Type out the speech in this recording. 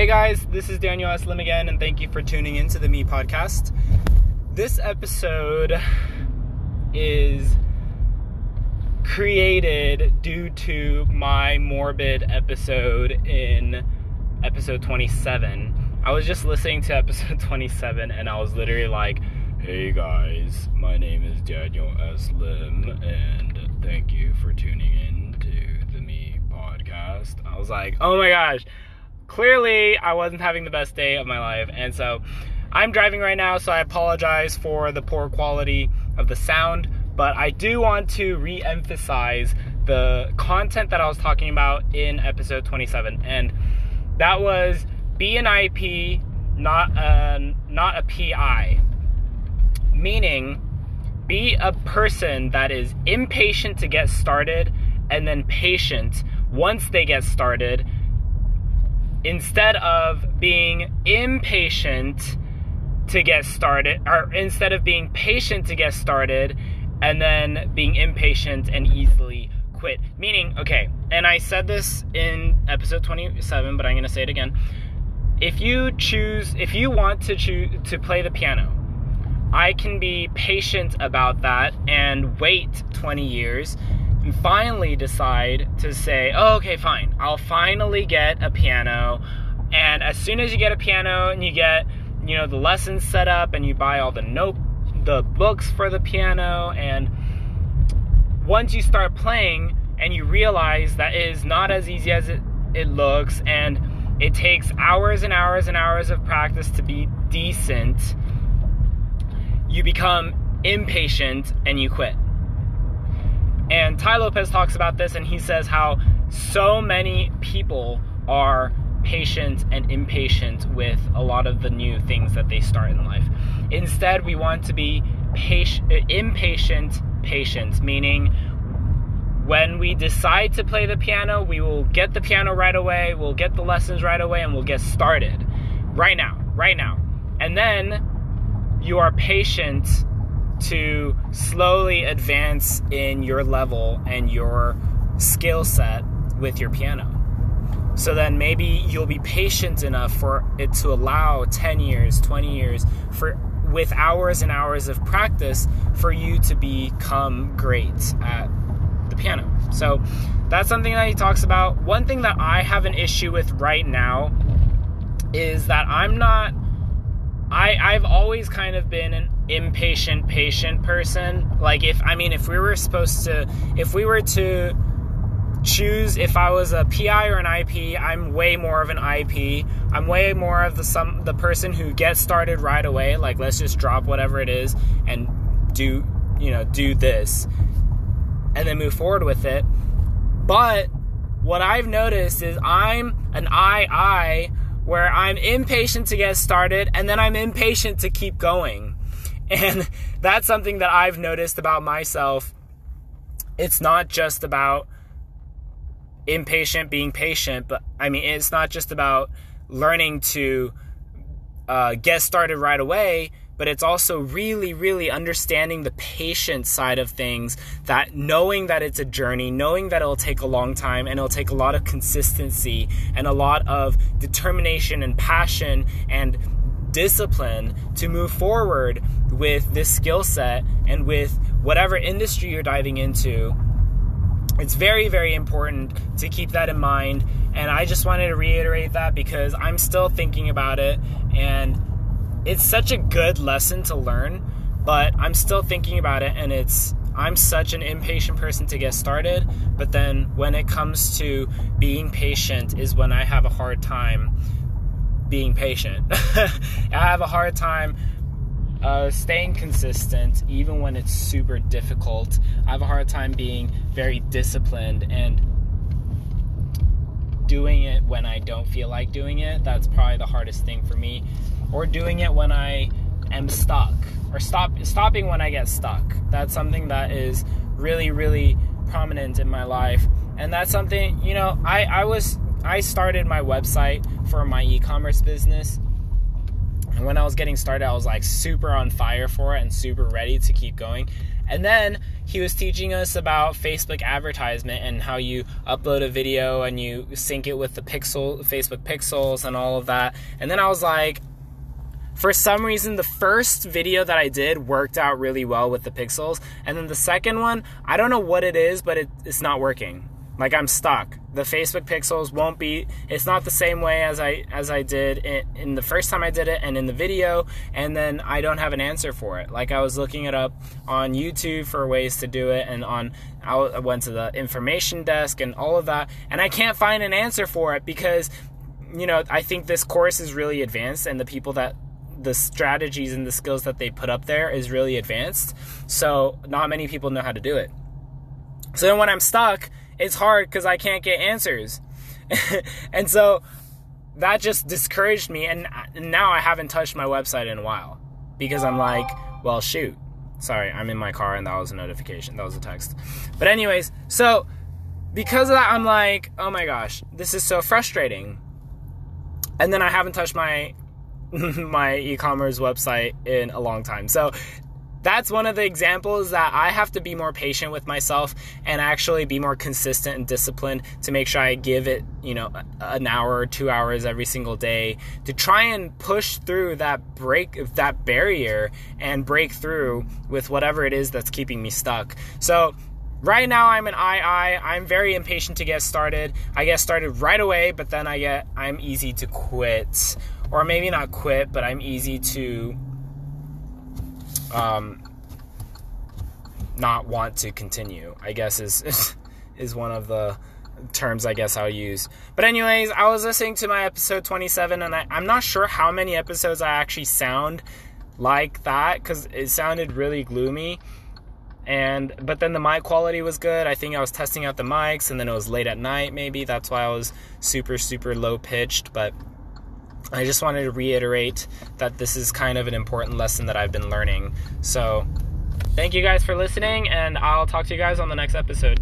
Hey guys, this is Daniel S. Lim again, and thank you for tuning in to the Me Podcast. This episode is created due to my morbid episode in episode 27. I was just listening to episode 27 and I was literally like, Hey guys, my name is Daniel S. Lim, and thank you for tuning in to the Me Podcast. I was like, Oh my gosh clearly I wasn't having the best day of my life. And so I'm driving right now, so I apologize for the poor quality of the sound. But I do want to re emphasize the content that I was talking about in episode 27. And that was be an IP, uh, not a, not a PI. Meaning, be a person that is impatient to get started and then patient once they get started instead of being impatient to get started, or instead of being patient to get started and then being impatient and easily quit. Meaning, okay, and I said this in episode 27, but I'm to say it again. If you choose, if you want to choose to play the piano, I can be patient about that and wait 20 years finally decide to say, oh, okay, fine, I'll finally get a piano. And as soon as you get a piano and you get, you know, the lessons set up and you buy all the note, the books for the piano, and once you start playing and you realize that it is not as easy as it, it looks, and it takes hours and hours and hours of practice to be decent, you become impatient and you quit. And Tai Lopez talks about this and he says how so many people are patient and impatient with a lot of the new things that they start in life. Instead, we want to be patient, impatient, patient, meaning when we decide to play the piano, we will get the piano right away, we'll get the lessons right away, and we'll get started right now, right now. And then you are patient to slowly advance in your level and your skill set with your piano. So then maybe you'll be patient enough for it to allow 10 years, 20 years for with hours and hours of practice for you to become great at the piano. So that's something that he talks about. One thing that I have an issue with right now is that I'm not I I've always kind of been an impatient patient person. Like if i mean if we were supposed to if we were to choose if i was a pi or an ip i'm way more of an ip i'm way more of the some the person who gets started right away. Like let's just drop whatever it is and do you know do this and then move forward with it. But what i've noticed is i'm an ii where i'm impatient to get started and then i'm impatient to keep going and that's something that I've noticed about myself. It's not just about impatient being patient, but I mean, it's not just about learning to uh, get started right away, but it's also really, really understanding the patient side of things. That knowing that it's a journey, knowing that it'll take a long time and it'll take a lot of consistency and a lot of determination and passion and discipline to move forward with this skill set and with whatever industry you're diving into. It's very, very important to keep that in mind. And I just wanted to reiterate that because I'm still thinking about it. And it's such a good lesson to learn, but I'm still thinking about it. And it's, I'm such an impatient person to get started. But then when it comes to being patient, is when I have a hard time being patient. I have a hard time uh, staying consistent even when it's super difficult. I have a hard time being very disciplined and doing it when I don't feel like doing it. That's probably the hardest thing for me. Or doing it when I am stuck or stop stopping when I get stuck. That's something that is really really prominent in my life. And that's something, you know, I I was I started my website for my e-commerce business. And when I was getting started, I was like super on fire for it and super ready to keep going. And then he was teaching us about Facebook advertisement and how you upload a video and you sync it with the pixel Facebook pixels and all of that. And then I was like, for some reason, the first video that I did worked out really well with the pixels, and then the second one, I don't know what it is, but it, it's not working. Like I'm stuck. The Facebook pixels won't be. It's not the same way as I as I did in, in, the first time I did it and in the video, and then I don't have an answer for it. Like I was looking it up on YouTube for ways to do it, and on I went to the information desk and all of that, and I can't find an answer for it because you know I think this course is really advanced, and the people that the strategies and the skills that they put up there is really advanced. So not many people know how to do it. So then when I'm stuck it's hard because I can't get answers. and so that just discouraged me. And now I haven't touched my website in a while because I'm like, well, shoot. Sorry, I'm in my car and that was a notification. That was a text. But, anyways, so because of that, I'm like, oh my gosh, this is so frustrating. And then I haven't touched my my e-commerce website in a long time. So that's one of the examples that I have to be more patient with myself and actually be more consistent and disciplined to make sure I give it, you know, an hour or two hours every single day to try and push through that break, that barrier and break through with whatever it is that's keeping me stuck. So, right now I'm an II. I'm very impatient to get started. I get started right away, but then I get, I'm easy to quit. Or maybe not quit, but I'm easy to um, not want to continue. I guess is is one of the terms I guess I'll use. But anyways, I was listening to my episode 27, and I, I'm not sure how many episodes I actually sound like that because it sounded really gloomy. And but then the mic quality was good. I think I was testing out the mics, and then it was late at night. Maybe that's why I was super super low pitched, but I just wanted to reiterate that this is kind of an important lesson that I've been learning. So, thank you guys for listening, and I'll talk to you guys on the next episode.